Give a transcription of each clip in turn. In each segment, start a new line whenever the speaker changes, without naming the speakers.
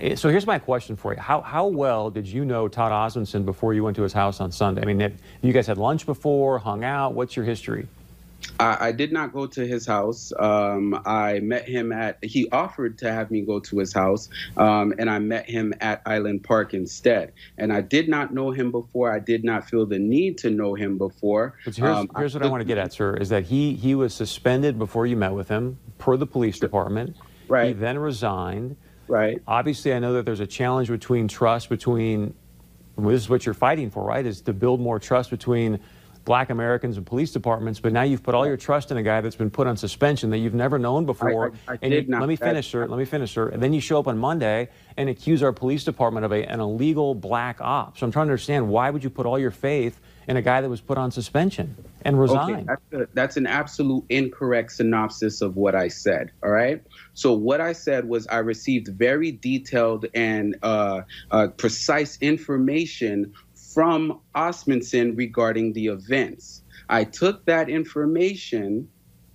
I, so here's my question for you: How how well did you know Todd Osmundson before you went to his house on Sunday? I mean, have you guys had lunch before, hung out? What's your history?
I, I did not go to his house. Um, I met him at. He offered to have me go to his house, um, and I met him at Island Park instead. And I did not know him before. I did not feel the need to know him before.
But here's, um, here's what I, I want to get at, sir: is that he he was suspended before you met with him per the police department.
Right.
He then resigned.
Right.
Obviously, I know that there's a challenge between trust between. Well, this is what you're fighting for, right? Is to build more trust between black Americans and police departments, but now you've put all your trust in a guy that's been put on suspension that you've never known before.
I, I, I and
you,
not,
let me finish, sir. Let me finish, sir. And then you show up on Monday and accuse our police department of a, an illegal black op. So I'm trying to understand why would you put all your faith in a guy that was put on suspension and resigned?
Okay, that's, a, that's an absolute incorrect synopsis of what I said. All right. So what I said was I received very detailed and uh, uh, precise information from Osmundson regarding the events. I took that information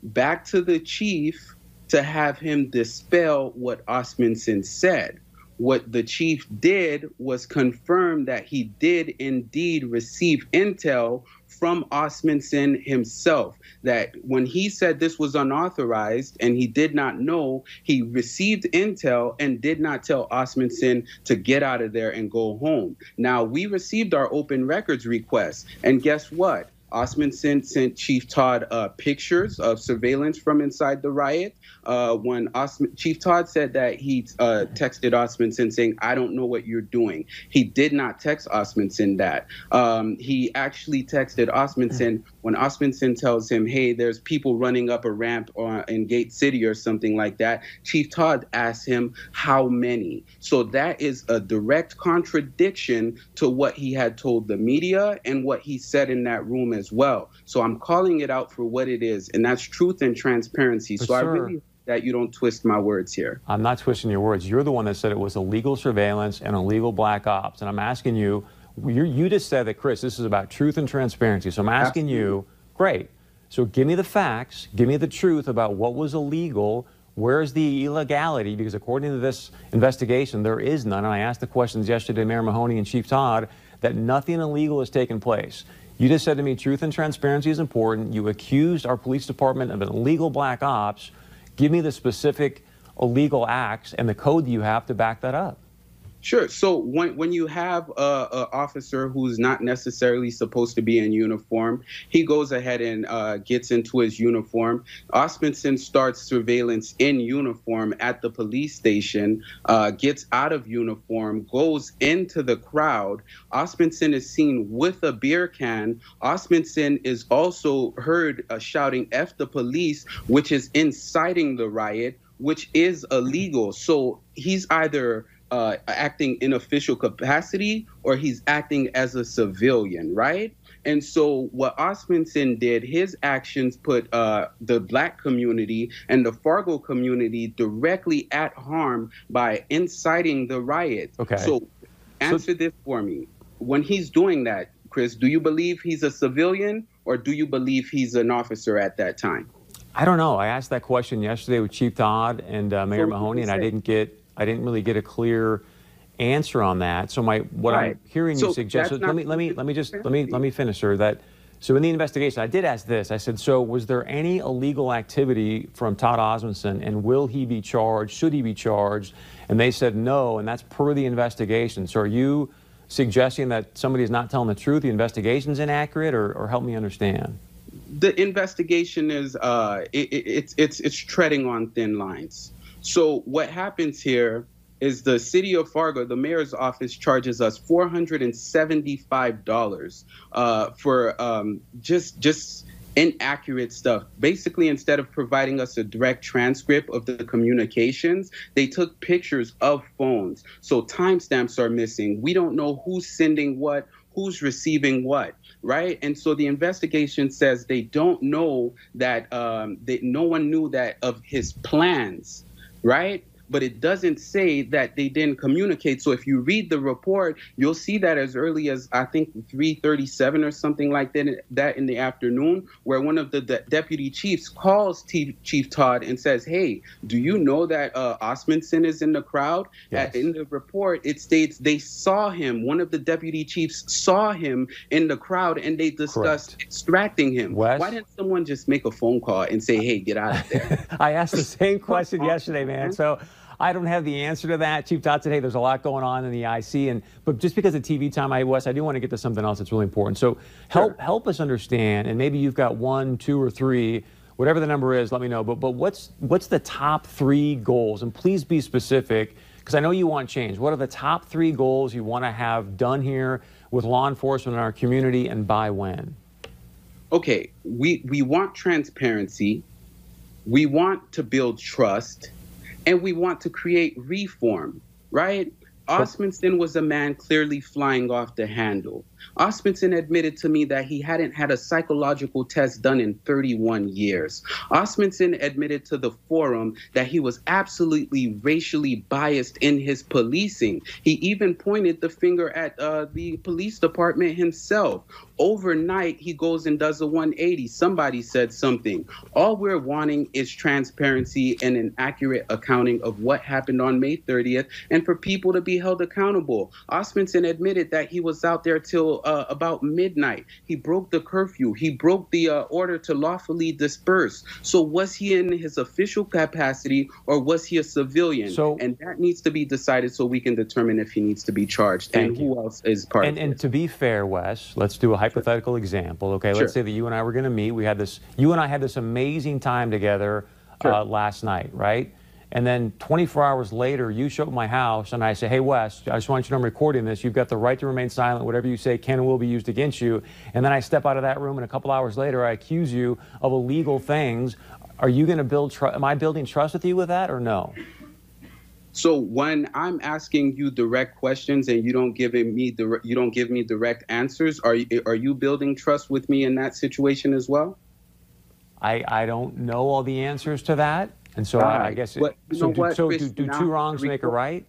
back to the chief to have him dispel what Osmundson said. What the chief did was confirm that he did indeed receive intel from Osmundson himself that when he said this was unauthorized and he did not know, he received intel and did not tell Osmundson to get out of there and go home. Now, we received our open records request, and guess what? Osmundson sent Chief Todd uh, pictures of surveillance from inside the riot. Uh, when Osm- Chief Todd said that he uh, texted Osmundson saying, I don't know what you're doing. He did not text Osmundson that. Um, he actually texted Osmundson when Osmundson tells him, hey, there's people running up a ramp in Gate City or something like that. Chief Todd asks him, how many? So that is a direct contradiction to what he had told the media and what he said in that room as well. So I'm calling it out for what it is, and that's truth and transparency. So I really that you don't twist my words here.
I'm not twisting your words. You're the one that said it was illegal surveillance and illegal black ops, and I'm asking you. you just said that, Chris. This is about truth and transparency. So I'm asking
Absolutely.
you. Great. So give me the facts. Give me the truth about what was illegal. Where's the illegality? Because according to this investigation, there is none. And I asked the questions yesterday, Mayor Mahoney and Chief Todd, that nothing illegal has taken place. You just said to me, truth and transparency is important. You accused our police department of an illegal black ops. Give me the specific illegal acts and the code that you have to back that up.
Sure. So when when you have a, a, officer who's not necessarily supposed to be in uniform, he goes ahead and uh, gets into his uniform. Osmundson starts surveillance in uniform at the police station, uh, gets out of uniform, goes into the crowd. Osmundson is seen with a beer can. Osmundson is also heard uh, shouting "F the police," which is inciting the riot, which is illegal. So he's either uh, acting in official capacity or he's acting as a civilian, right? And so, what Osmundson did, his actions put uh, the black community and the Fargo community directly at harm by inciting the riot.
Okay.
So, answer so- this for me. When he's doing that, Chris, do you believe he's a civilian or do you believe he's an officer at that time?
I don't know. I asked that question yesterday with Chief Todd and uh, Mayor so Mahoney, and I didn't get I didn't really get a clear answer on that. So my what right. I'm hearing so you suggest. Let me let me let me just let me let me finish, sir. That so in the investigation, I did ask this. I said, so was there any illegal activity from Todd Osmundson, and will he be charged? Should he be charged? And they said no, and that's per the investigation. So are you suggesting that somebody is not telling the truth? The investigation's inaccurate, or, or help me understand?
The investigation is uh, it, it, it's it's it's treading on thin lines. So what happens here is the city of Fargo, the mayor's office charges us four hundred and seventy-five dollars uh, for um, just just inaccurate stuff. Basically, instead of providing us a direct transcript of the communications, they took pictures of phones. So timestamps are missing. We don't know who's sending what, who's receiving what, right? And so the investigation says they don't know that um, they, no one knew that of his plans right? But it doesn't say that they didn't communicate. So if you read the report, you'll see that as early as I think 3:37 or something like that, that in the afternoon, where one of the de- deputy chiefs calls T- Chief Todd and says, "Hey, do you know that uh, Osmundson is in the crowd?"
Yes.
At, in the report, it states they saw him. One of the deputy chiefs saw him in the crowd, and they discussed
Correct.
extracting him.
Wes?
Why didn't someone just make a phone call and say, "Hey, get out of there"?
I asked the same question yesterday, man. So I don't have the answer to that. Chief said, hey, there's a lot going on in the IC. And but just because of TV time, I was, I do want to get to something else that's really important. So help
Sure.
help us understand, and maybe you've got one, two, or three, whatever the number is, let me know. But but what's what's the top three goals? And please be specific, because I know you want change. What are the top three goals you want to have done here with law enforcement in our community and by when?
okay, we we want transparency, we want to build trust, and we want to create reform, right? Osmundson was a man clearly flying off the handle. Osmundson admitted to me that he hadn't had a psychological test done in 31 years. Osmundson admitted to the forum that he was absolutely racially biased in his policing. He even pointed the finger at uh, the police department himself. Overnight, he goes and does a 180. Somebody said something. All we're wanting is transparency and an accurate accounting of what happened on May 30th and for people to be held accountable. Osmundson admitted that he was out there till uh, about midnight. He broke the curfew. He broke the uh, order to lawfully disperse. So was he in his official capacity or was he a civilian?
So-
and that needs to be decided so we can determine if he needs to be charged and
you.
who else is part
And, and to be fair, Wes, let's do a hypothetical example. Okay,
Sure.
let's say that you and I were going to meet. We had this. You and I had this amazing time together
Sure.
uh, last night, right? And then 24 hours later, you show up at my house, and I say, "Hey, Wes, I just want you to know I'm recording this. You've got the right to remain silent. Whatever you say can and will be used against you." And then I step out of that room, and a couple hours later, I accuse you of illegal things. Are you going to build? Tr- am I building trust with you with that, or no?
So when I'm asking you direct questions and you don't give me dir- you don't give me direct answers, are you, are you building trust with me in that situation as well?
I, I don't know all the answers to that, and so I, I guess.
You
so do,
what,
so
Chris,
do, do two wrongs make a right?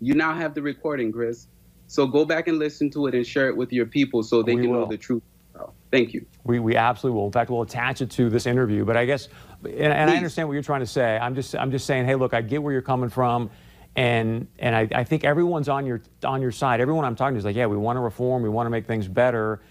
You now have the recording, Chris. So go back and listen to it and share it with your people so they
We
can
will.
know the truth. Thank you.
We, we absolutely will. In fact, we'll attach it to this interview. But I guess, and, and I understand what you're trying to say. I'm just I'm just saying, hey, look, I get where you're coming from, and and I, I think everyone's on your on your side. Everyone I'm talking to is like, yeah, we want to reform, we want to make things better.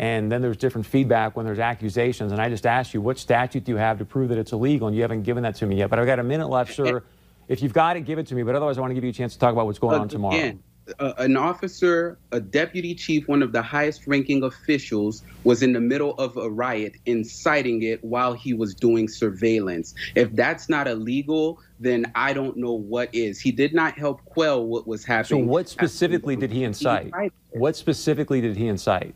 And then there's different feedback when there's accusations. And I just asked you, what statute do you have to prove that it's illegal? And you haven't given that to me yet. But I've got a minute left, sir. If you've got it, give it to me. But otherwise, I want to give you a chance to talk about what's going on tomorrow.
Again, uh, an officer, a deputy chief, one of the highest ranking officials, was in the middle of a riot, inciting it while he was doing surveillance. If that's not illegal, then I don't know what is. He did not help quell what was happening.
So what specifically did he incite? What specifically did he incite?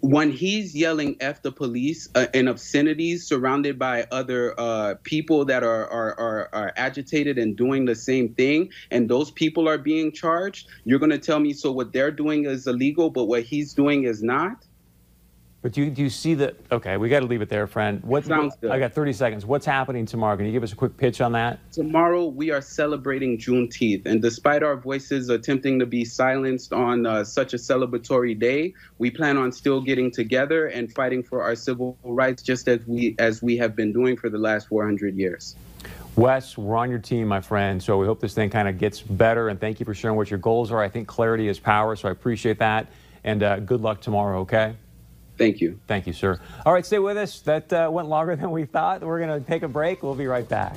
When he's yelling "f the police" uh, in obscenities, surrounded by other uh, people that are, are are are agitated and doing the same thing, and those people are being charged, you're going to tell me so what they're doing is illegal, but what he's doing is not?
But do you, do you see that? Okay, we got to leave it there, friend. What,
Sounds good.
I got 30 seconds. What's happening tomorrow? Can you give us a quick pitch on that?
Tomorrow we are celebrating Juneteenth, and despite our voices attempting to be silenced on uh, such a celebratory day, we plan on still getting together and fighting for our civil rights, just as we as we have been doing for the last 400 years.
Wes, we're on your team, my friend. So we hope this thing kind of gets better. And thank you for sharing what your goals are. I think clarity is power, so I appreciate that. And uh, good luck tomorrow, okay?
Thank you.
Thank you, sir. All right, stay with us. That uh, went longer than we thought. We're going to take a break. We'll be right back.